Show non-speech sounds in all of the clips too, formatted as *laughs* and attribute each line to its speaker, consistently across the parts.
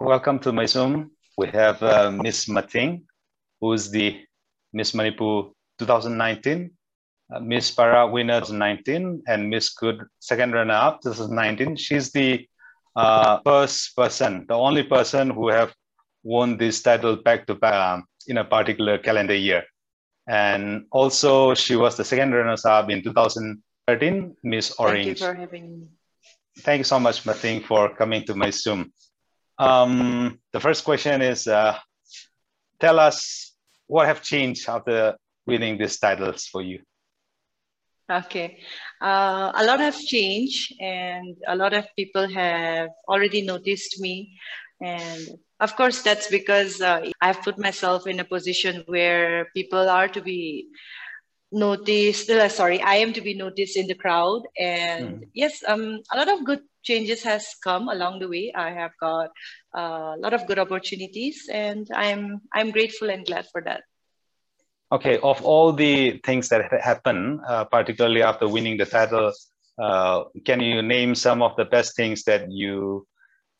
Speaker 1: welcome to Maisum. We have uh, Miss Mating, who is the Miss Manipur 2019, uh, Miss Para winner 2019, and Miss Good second runner-up 2019. She's the uh, first person, the only person who have won this title back to back in a particular calendar year. And also, she was the second runner-up in 2013, Miss Orange.
Speaker 2: Thank you for having me.
Speaker 1: Thank you so much, Mating, for coming to Maisum. Um, the first question is, uh, tell us what have changed after winning these titles for you?
Speaker 2: Okay, uh, a lot has changed and a lot of people have already noticed me. And of course, that's because uh, I've put myself in a position where people are to be noticed. Uh, sorry, I am to be noticed in the crowd. And mm. yes, um, a lot of good changes has come along the way. I have got a lot of good opportunities, and I'm I'm grateful and glad for that.
Speaker 1: Okay, of all the things that happen, uh, particularly after winning the title, uh, can you name some of the best things that you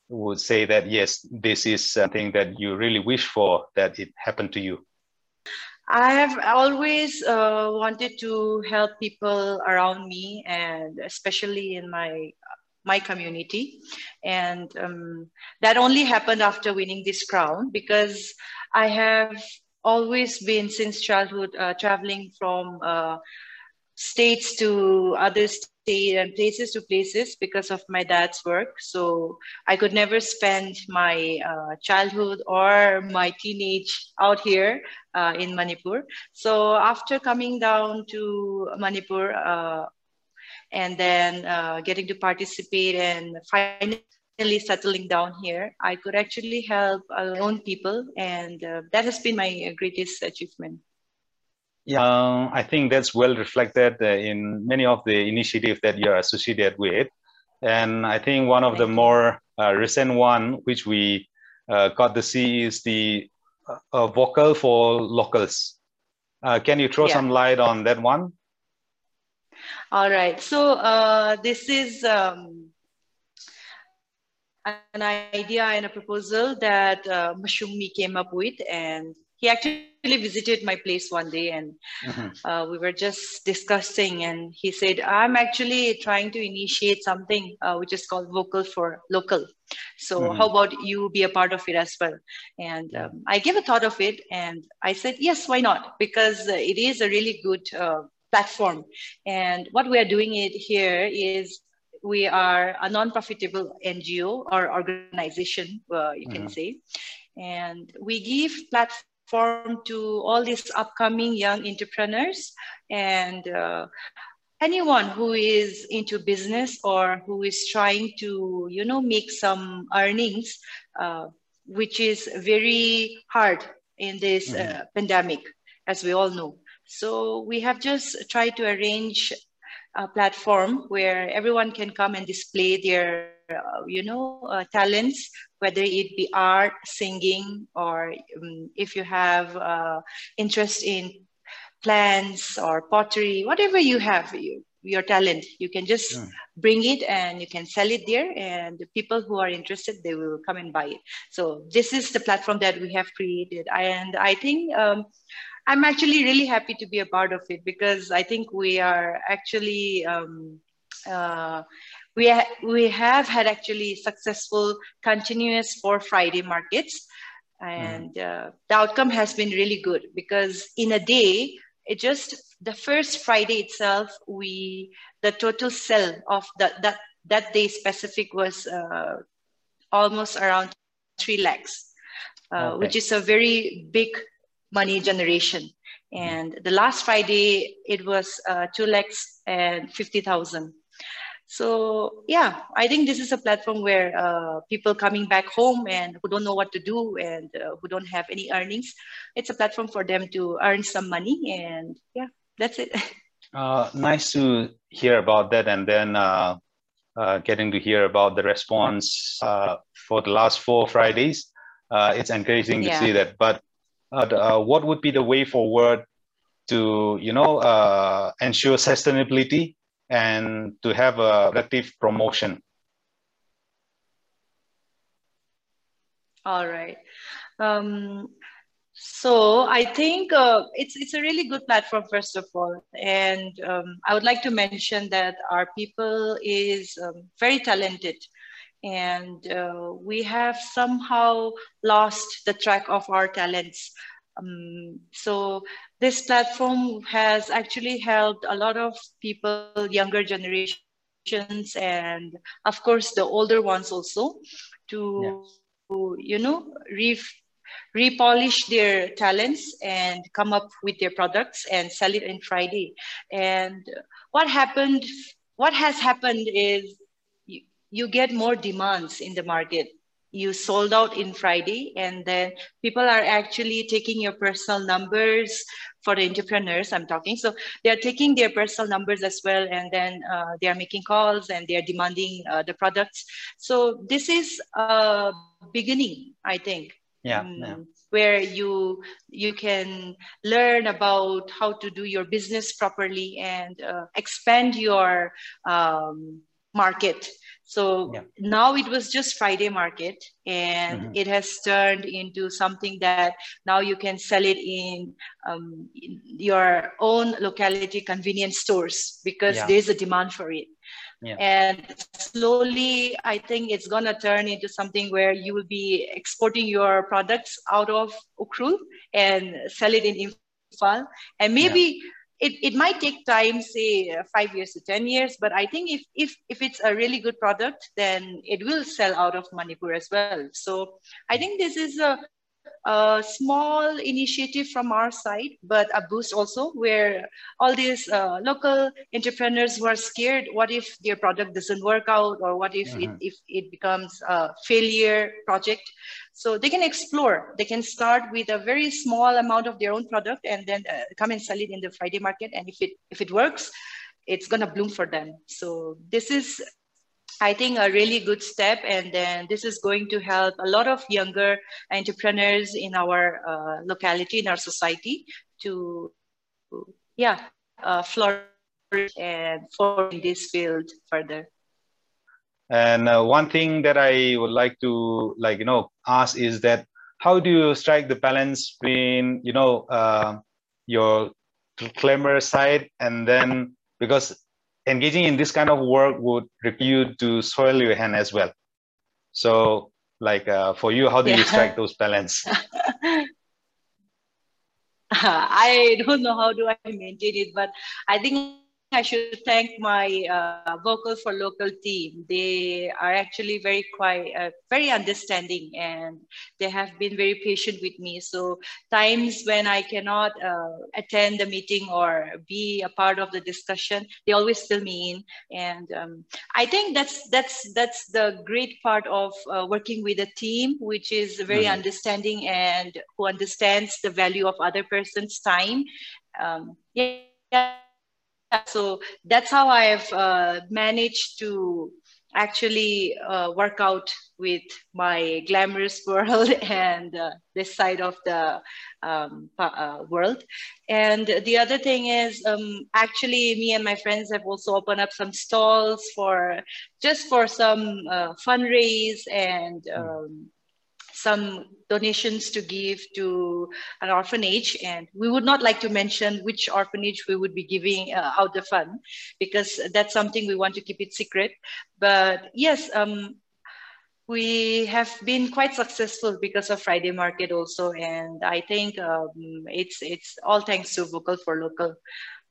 Speaker 1: would say that yes, this is something that you really wish for that it happened to you?
Speaker 2: I have always uh, wanted to help people around me, and especially in my my community. And um, that only happened after winning this crown because I have always been since childhood uh, traveling from uh, states to other states places to places because of my dad's work. So I could never spend my uh, childhood or my teenage out here uh, in Manipur. So after coming down to Manipur, uh, and then uh, getting to participate and finally settling down here, I could actually help our own people. And uh, that has been my greatest achievement.
Speaker 1: Yeah, um, I think that's well reflected uh, in many of the initiatives that you're associated with. And I think one of the more uh, recent one, which we uh, got to see is the uh, vocal for locals. can you throw yeah. some light on that one?
Speaker 2: All right. So uh, this is um, an idea and a proposal that uh, Mashumi came up with, and he actually visited my place one day, and mm-hmm. uh, we were just discussing. And he said, "I'm actually trying to initiate something uh, which is called Vocal for Local. So mm-hmm. how about you be a part of it as well?" And um, I gave a thought of it, and I said, "Yes, why not? Because it is a really good." Uh, platform. And what we are doing it here is we are a non-profitable NGO or organization, uh, you can mm-hmm. say, and we give platform to all these upcoming young entrepreneurs and uh, anyone who is into business or who is trying to, you know, make some earnings, uh, which is very hard in this mm-hmm. Uh, pandemic, as we all know. So we have just tried to arrange a platform where everyone can come and display their, uh, you know, uh, talents, whether it be art, singing, or um, if you have uh, interest in plants or pottery, whatever you have, you, your talent, you can just yeah. bring it and you can sell it there. And the people who are interested, they will come and buy it. So this is the platform that we have created. And I think um, I'm actually really happy to be a part of it because I think we are actually um, uh, we ha- we have had actually successful continuous four Friday markets, and mm. uh, the outcome has been really good because in a day it just the first Friday itself we the total sell of that that that day specific was uh, almost around three lakhs, uh, okay. which is a very big money generation. And the last Friday, it was uh, two lakhs and 50,000. So yeah, I think this is a platform where uh, people coming back home and who don't know what to do and uh, who don't have any earnings, it's a platform for them to earn some money. And yeah, that's it. *laughs*
Speaker 1: Uh, nice to hear about that. And then uh, uh, getting to hear about the response for the last four Fridays. it's encouraging to yeah. see that. But uh, what would be the way forward to you know uh, ensure sustainability and to have a productive promotion
Speaker 2: All right. Um, so I think uh, it's it's a really good platform first of all, and um, I would like to mention that our people is um, very talented, and uh, we have somehow lost the track of our talents. Um, so this platform has actually helped a lot of people, younger generations, and of course the older ones also, to you know re repolish their talents and come up with their products and sell it in Friday. And what happened, what has happened is you, you get more demands in the market. You sold out in Friday, and then people are actually taking your personal numbers for the entrepreneurs I'm talking. So they are taking their personal numbers as well, and then uh, they are making calls and they are demanding uh, the products. So this is a beginning, I think
Speaker 1: yeah, um, yeah,
Speaker 2: where you you can learn about how to do your business properly and uh, expand your um, market so yeah. now it was just friday market and mm-hmm. it has turned into something that now you can sell it in, um, in your own locality convenience stores because yeah. there's a demand for it yeah. And slowly, I think it's going to turn into something where you will be exporting your products out of Ukhrul and sell it in Imphal. And maybe yeah. It, it might take time, say uh, five years to 10 years, but I think if, if, if it's a really good product, then it will sell out of Manipur as well. So I think this is a a small initiative from our side, but a boost also where all these uh, local entrepreneurs who are scared, what if their product doesn't work out or what if, mm-hmm. it, if it becomes a failure project? So they can explore, they can start with a very small amount of their own product and then uh, come and sell it in the Friday market. And if it, if it works, it's gonna bloom for them. So this is I think a really good step. And then this is going to help a lot of younger entrepreneurs in our uh, locality, in our society to, yeah, uh, flourish and form this field further.
Speaker 1: And uh, one thing that I would like to like, you know, ask is that how do you strike the balance between, you know, uh, your glamour side and then because engaging in this kind of work would require you to soil your hand as well. So, like uh, for you, how do yeah. you strike those balance? *laughs*
Speaker 2: I don't know how do I maintain it, but I think I should thank my uh, Vocal for Local team. They are actually very quite uh, very understanding, and they have been very patient with me. So times when I cannot uh, attend the meeting or be a part of the discussion, they always fill me in, and um, I think that's that's that's the great part of uh, working with a team, which is very mm-hmm. understanding and who understands the value of other person's time. Um, yeah so that's how I've uh, managed to actually uh, work out with my glamorous world *laughs* and uh, this side of the um, uh, world. And the other thing is, um, actually, me and my friends have also opened up some stalls for just for some uh, fundraise and hmm. um, some donations to give to an orphanage. And we would not like to mention which orphanage we would be giving uh, out the fund because that's something we want to keep it secret. But yes, um, we have been quite successful because of Friday Market also. And I think um, it's, it's all thanks to Vocal for Local.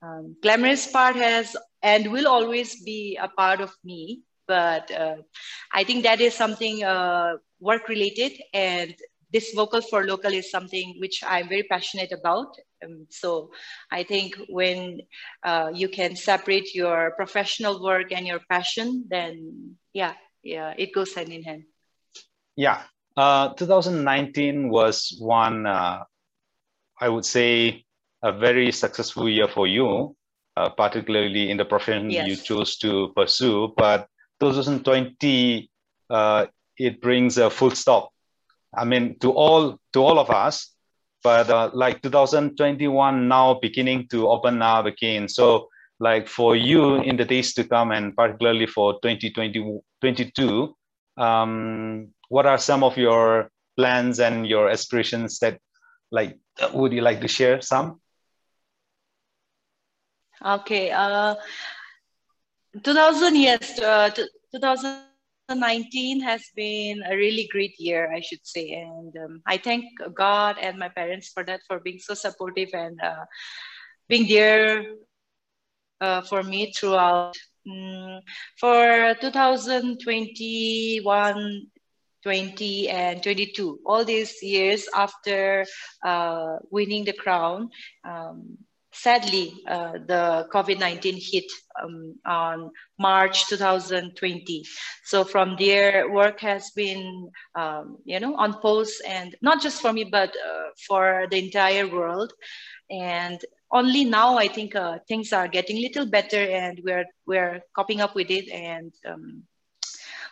Speaker 2: Um, glamorous part has and will always be a part of me but uh, i think that is something uh, work related and this vocal for local is something which i'm very passionate about. Um, so i think when uh, you can separate your professional work and your passion then yeah yeah it goes hand in hand.
Speaker 1: Yeah. Uh, 2019 was one uh, i would say a very successful year for you uh, particularly in the profession yes. you chose to pursue. But 2020 uh, it brings a full stop. I mean, to all to all of us, but uh, like 2021 now beginning to open up again. So like for you in the days to come, and particularly for 2020 2022, um, what are some of your plans and your aspirations that like would you like to share some
Speaker 2: okay uh 2000 yes uh, 2019 has been a really great year i should say. And um, i thank god and my parents for that for being so supportive and uh, being there uh, for me throughout. Mm, for 2021, 20 and 22, all these years after uh, winning the crown, um, sadly, uh, the COVID-19 hit um, on March 2020. So from there, work has been, um, you know, on pause and not just for me, but uh, for the entire world. And only now I think uh, things are getting a little better and we're we're coping up with it and um,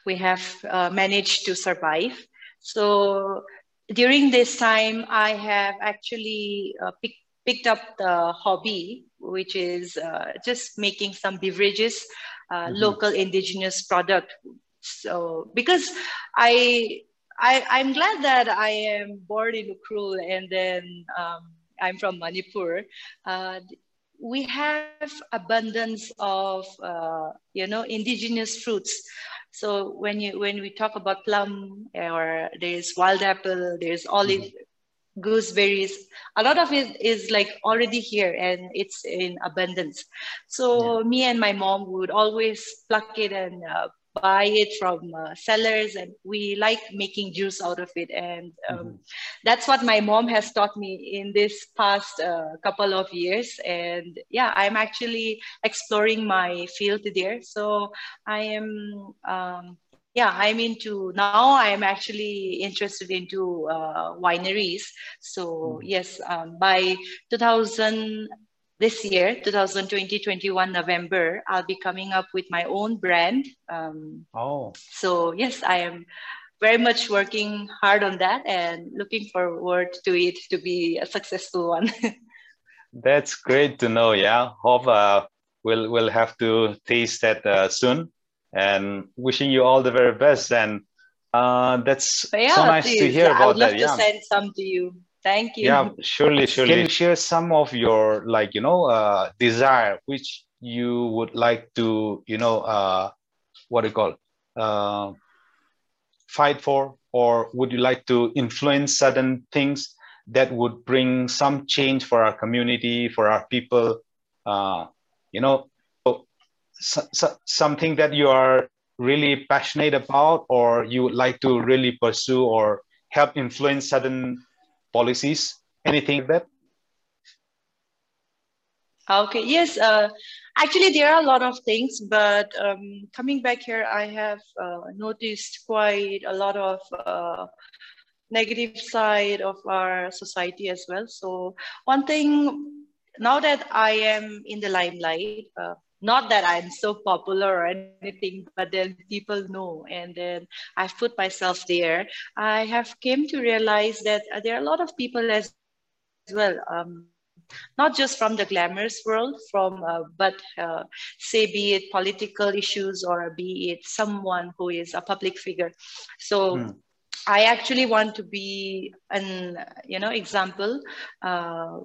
Speaker 2: we have uh, managed to survive. So during this time, I have actually uh, pick, picked up the hobby, which is uh, just making some beverages, uh, mm-hmm. local indigenous product. So because I, I I'm glad that I am born in Ukhrul and then um, I'm from Manipur, uh, we have abundance of uh, you know indigenous fruits. So when you when we talk about plum or there's wild apple, there's olive, mm-hmm. Gooseberries, a lot of it is like already here and it's in abundance. So yeah. me and my mom would always pluck it and uh, buy it from uh, sellers and we like making juice out of it and um, mm-hmm. that's what my mom has taught me in this past uh, couple of years and yeah i'm actually exploring my field there so i am um, yeah i'm into now i'm actually interested into uh, wineries. So mm-hmm. yes um, by 2000 this year 2020 21 november i'll be coming up with my own brand um,
Speaker 1: oh.
Speaker 2: so yes i am very much working hard on that and looking forward to it to be a successful one. *laughs*
Speaker 1: That's great to know yeah. Hope uh, we'll we'll have to taste that uh, soon and wishing you all the very best and uh, that's yeah, so nice please. to hear about that.
Speaker 2: I would love
Speaker 1: that.
Speaker 2: to yeah. send some to you. Thank you.
Speaker 1: Yeah, surely, *laughs* surely. Can you share some of your like you know uh, desire which you would like to you know uh, what do you call uh, fight for, or would you like to influence certain things that would bring some change for our community, for our people? Uh, you know, so, so, something that you are really passionate about, or you would like to really pursue or help influence certain policies, anything like that?
Speaker 2: Okay, yes. Uh, actually, there are a lot of things, but um, coming back here, I have uh, noticed quite a lot of uh, negative side of our society as well. So one thing, now that I am in the limelight, uh, not that I'm so popular or anything, but then people know, and then I've put myself there. I have came to realize that uh, there are a lot of people as well. Um, not just from the glamorous world, from uh, but uh, say be it political issues or be it someone who is a public figure. So. Mm. I actually want to be an you know example uh,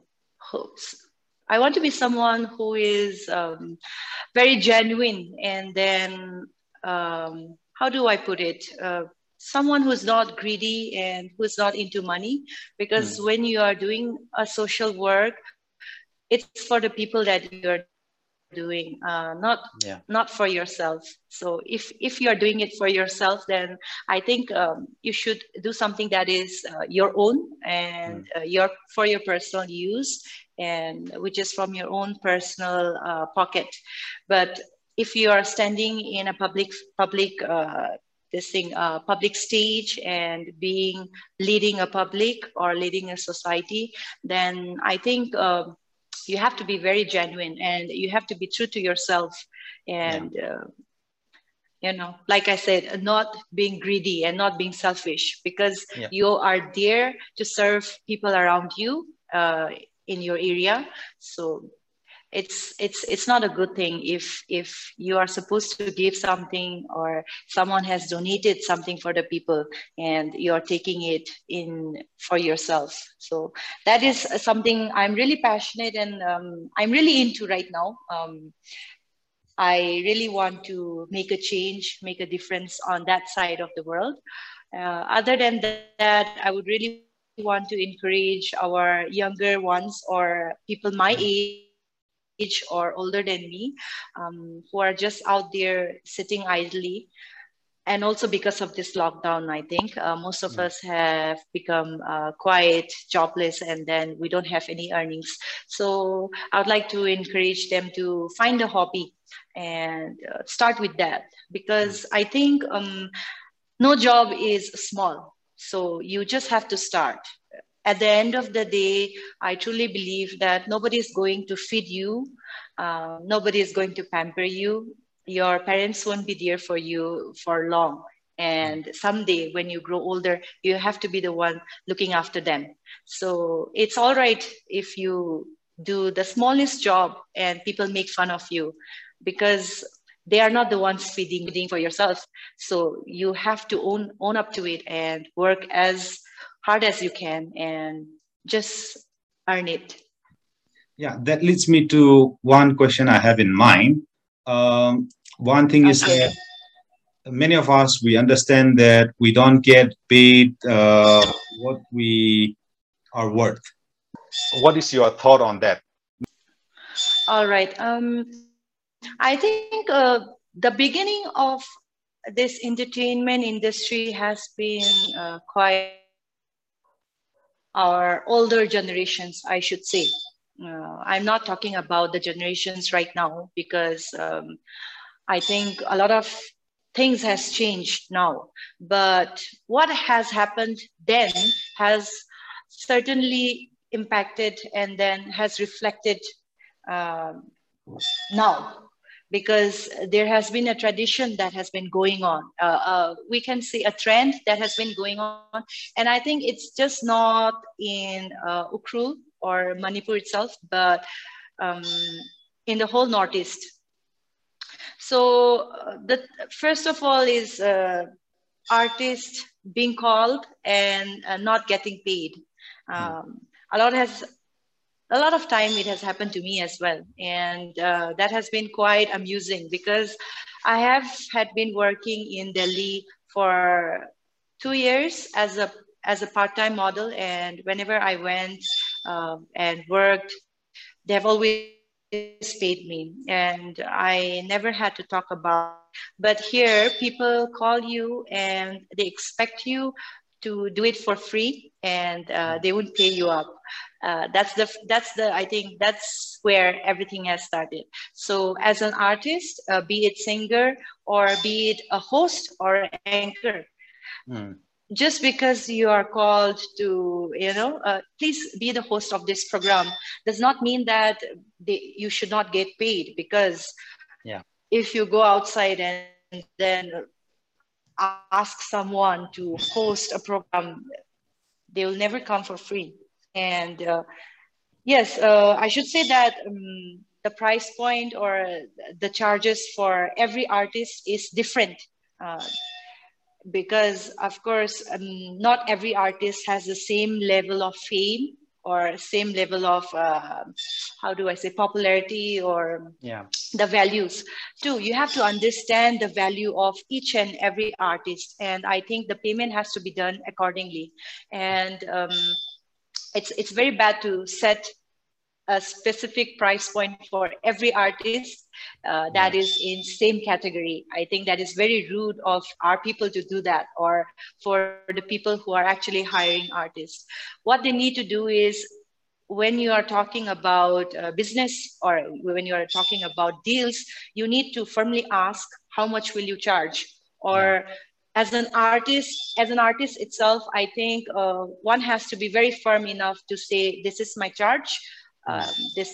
Speaker 2: I want to be someone who is um, very genuine and then um, how do I put it? Uh, someone who's not greedy and who's not into money because mm. when you are doing a social work, it's for the people that you're doing uh, not yeah. not for yourself so if if you're doing it for yourself then i think um, you should do something that is uh, your own and mm. uh, your for your personal use and which is from your own personal uh, pocket but if you are standing in a public public uh, this thing uh, public stage and being leading a public or leading a society then i think um, you have to be very genuine and you have to be true to yourself and yeah. uh, you know like i said not being greedy and not being selfish because yeah. you are there to serve people around you uh, in your area. So it's it's it's not a good thing if if you are supposed to give something or someone has donated something for the people and you're taking it in for yourself. So that is something i'm really passionate and um, i'm really into right now. Um, i really want to make a change make a difference on that side of the world. Uh, other than that i would really want to encourage our younger ones or people my age or older than me um, who are just out there sitting idly and also because of this lockdown i think uh, most of mm. us have become uh, quiet jobless and then we don't have any earnings so i would like to encourage them to find a hobby and uh, start with that because mm. i think um, no job is small so you just have to start at the end of the day, I truly believe that nobody is going to feed you, uh, nobody is going to pamper you. Your parents won't be there for you for long. And someday, when you grow older, you have to be the one looking after them. So it's all right if you do the smallest job and people make fun of you because they are not the ones feeding, feeding for yourself. So you have to own own up to it and work as hard as you can and just earn it.
Speaker 3: Yeah, that leads me to one question I have in mind. Um, one thing okay. is that many of us we understand that we don't get paid uh, what we are worth.
Speaker 1: What is your thought on that?
Speaker 2: All right. Um, I think uh, the beginning of this entertainment industry has been uh, quite our older generations, I should say. Uh, I'm not talking about the generations right now because um, I think a lot of things has changed now. But what has happened then has certainly impacted and then has reflected uh, now because there has been a tradition that has been going on. Uh, uh, we can see a trend that has been going on. And I think it's just not in uh, Ukhrul or Manipur itself, but um, in the whole Northeast. So uh, the first of all is uh, artists being called and uh, not getting paid. Um, a lot has a lot of time it has happened to me as well. And uh, that has been quite amusing because i have had been working in delhi for two years as a as a part-time model. And whenever i went um, and worked they've always paid me. And i never had to talk about but here people call you and they expect you to do it for free and uh, they won't pay you up uh, that's the that's the i think that's where everything has started. So as an artist uh, be it singer or be it a host or anchor mm. just because you are called to you know uh, please be the host of this program does not mean that they, you should not get paid because
Speaker 1: yeah.
Speaker 2: if you go outside and then ask someone to host a program they will never come for free and uh, yes, uh, I should say that um, the price point or the charges for every artist is different. Uh, because of course, um, not every artist has the same level of fame or same level of uh, how do I say popularity or
Speaker 1: yeah.
Speaker 2: the values too. You have to understand the value of each and every artist, and I think the payment has to be done accordingly. And um, it's it's very bad to set a specific price point for every artist uh, that is in same category. I think that is very rude of our people to do that or for the people who are actually hiring artists. What they need to do is when you are talking about uh, business or when you are talking about deals you need to firmly ask how much will you charge? Or yeah as an artist as an artist itself i think uh, one has to be very firm enough to say this is my charge um, this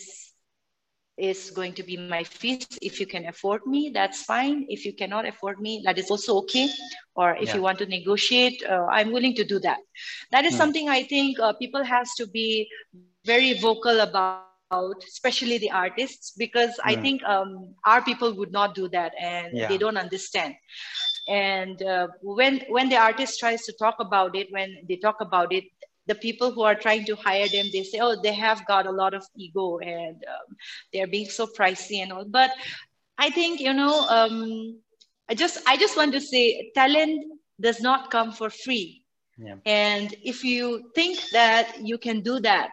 Speaker 2: is going to be my fees if you can afford me that's fine if you cannot afford me that is also okay or if yeah. you want to negotiate uh, i'm willing to do that that is hmm. something i think uh, people has to be very vocal about especially the artists, because mm. I hmm. think um, our people would not do that and yeah. they don't understand. And uh, when when the artist tries to talk about it, when they talk about it, the people who are trying to hire them, they say, oh, they have got a lot of ego and um, they're being so pricey and all. But I think you know, um, I just I just want to say, talent does not come for free. Yeah. And if you think that you can do that,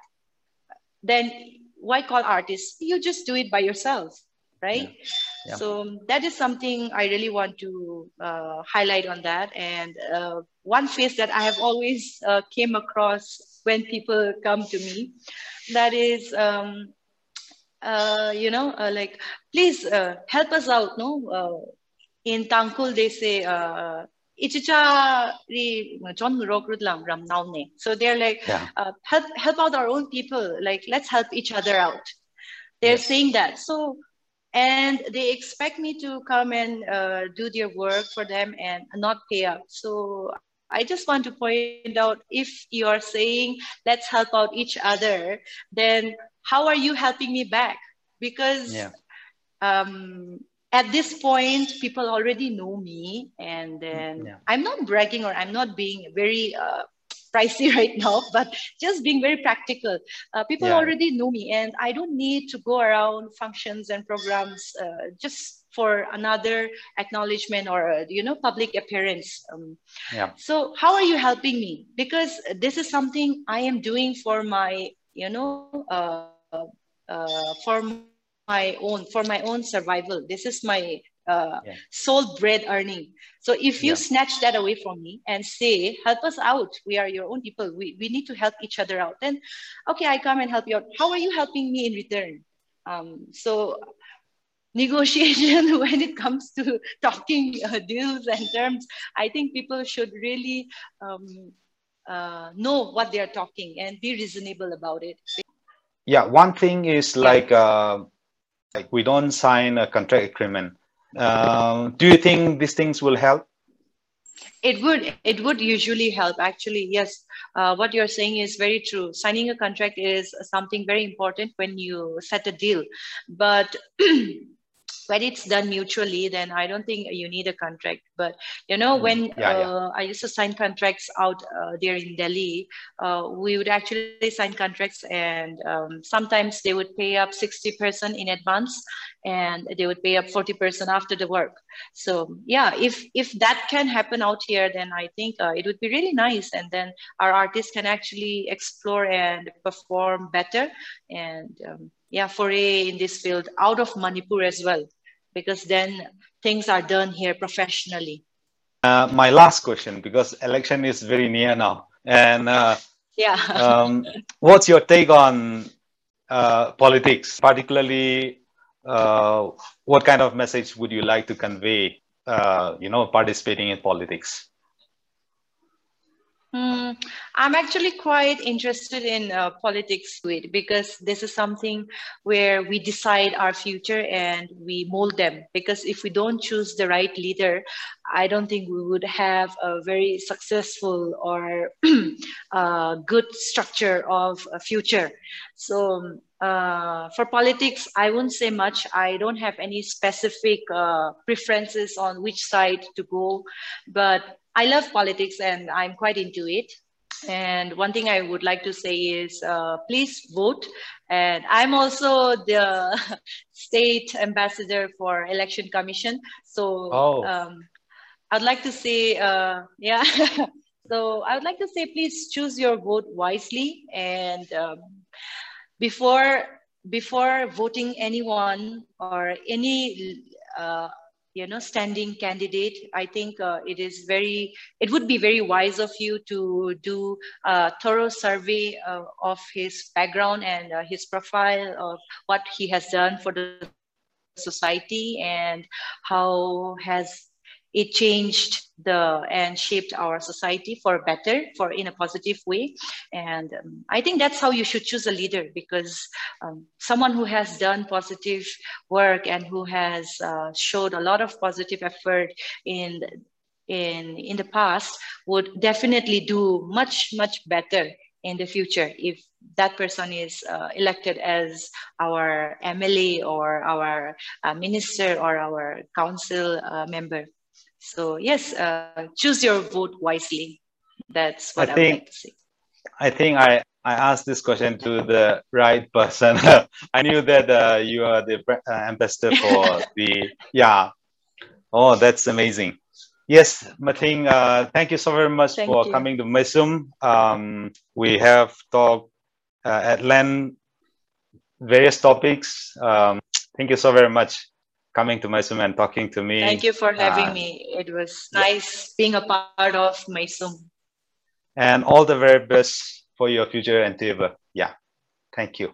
Speaker 2: then why call artists? You just do it by yourself, right? Yeah. Yeah. So that is something I really want to uh, highlight on that. And uh, one face that I have always uh, came across when people come to me, that is, um, uh, you know, uh, like, please uh, help us out, no? in Tangkhul, they say, so they're like, yeah. uh, help help out our own people. Like let's help each other out. They're yes. saying that. So and they expect me to come and uh, do their work for them and not pay up. So I just want to point out if you are saying let's help out each other, then how are you helping me back? Because yeah. um, at this point, people already know me, and then yeah. I'm not bragging or I'm not being very uh, pricey *laughs* right now, but just being very practical. Uh, people yeah. already know me, and I don't need to go around functions and programs uh, just for another acknowledgement or uh, you know public appearance. Um, yeah. So how are you helping me? Because this is something I am doing for my you know uh, uh, for my own for my own survival this is my uh, yeah. sole bread earning. So if you yeah. snatch that away from me and say help us out. We are your own people. We, we need to help each other out then okay i come and help you out. How are you helping me in return? Um, so negotiation *laughs* when it comes to talking uh, deals and terms i think people should really um, uh, know what they are talking and be reasonable about it.
Speaker 1: Yeah one thing is like uh, like we don't sign a contract agreement. Um, do you think these things will help?
Speaker 2: It would. It would usually help. Actually, yes. Uh, what you're saying is very true. Signing a contract is something very important when you set a deal, but *clears throat* when it's done mutually, then I don't think you need a contract. But you know, mm, when yeah, yeah. Uh, I used to sign contracts out uh, there in Delhi, uh, we would actually sign contracts, and um, sometimes they would pay up sixty percent in advance, and they would pay up forty percent after the work. So yeah, if if that can happen out here, then I think uh, it would be really nice, and then our artists can actually explore and perform better, and um, yeah, foray in this field out of Manipur as well, because then things are done here professionally.
Speaker 1: Uh, my last question, because election is very near now, and uh,
Speaker 2: yeah, *laughs*
Speaker 1: um, what's your take on uh, politics, particularly? Uh, what kind of message would you like to convey? Uh, you know, participating in politics.
Speaker 2: Mm, I'm actually quite interested in uh, politics because this is something where we decide our future and we mold them. Because if we don't choose the right leader, I don't think we would have a very successful or *clears throat* uh, good structure of a future. So uh, for politics, I won't say much. I don't have any specific uh, preferences on which side to go, but I love politics and I'm quite into it. And one thing I would like to say is uh, please vote. And I'm also the *laughs* state ambassador for Election Commission. So oh. um, I'd like to say, uh, yeah. *laughs* so I would like to say, please choose your vote wisely. And um, before before voting anyone or any uh, you know standing candidate i think uh, it is very it would be very wise of you to do a thorough survey uh, of his background and uh, his profile of what he has done for the society and how has it changed the and shaped our society for better for in a positive way and um, i think that's how you should choose a leader because um, someone who has done positive work and who has uh, showed a lot of positive effort in in in the past would definitely do much much better in the future if that person is uh, elected as our MLA or our uh, minister or our council uh, member. So yes, uh, choose your vote wisely. That's what I, I think, like to say.
Speaker 1: I think I, I asked this question to the right person. *laughs* I knew that uh, you are the uh, ambassador for *laughs* the, yeah. Oh, that's amazing. Yes, Mating, uh, thank you so very much thank for you. coming to Maisum. Um, we have talked uh, at length various topics. Um, thank you so very much coming to Maisum and talking to me.
Speaker 2: Thank you for having uh, me. It was nice being a part of Maisum.
Speaker 1: And all the very best for your future endeavor. Yeah. Thank you.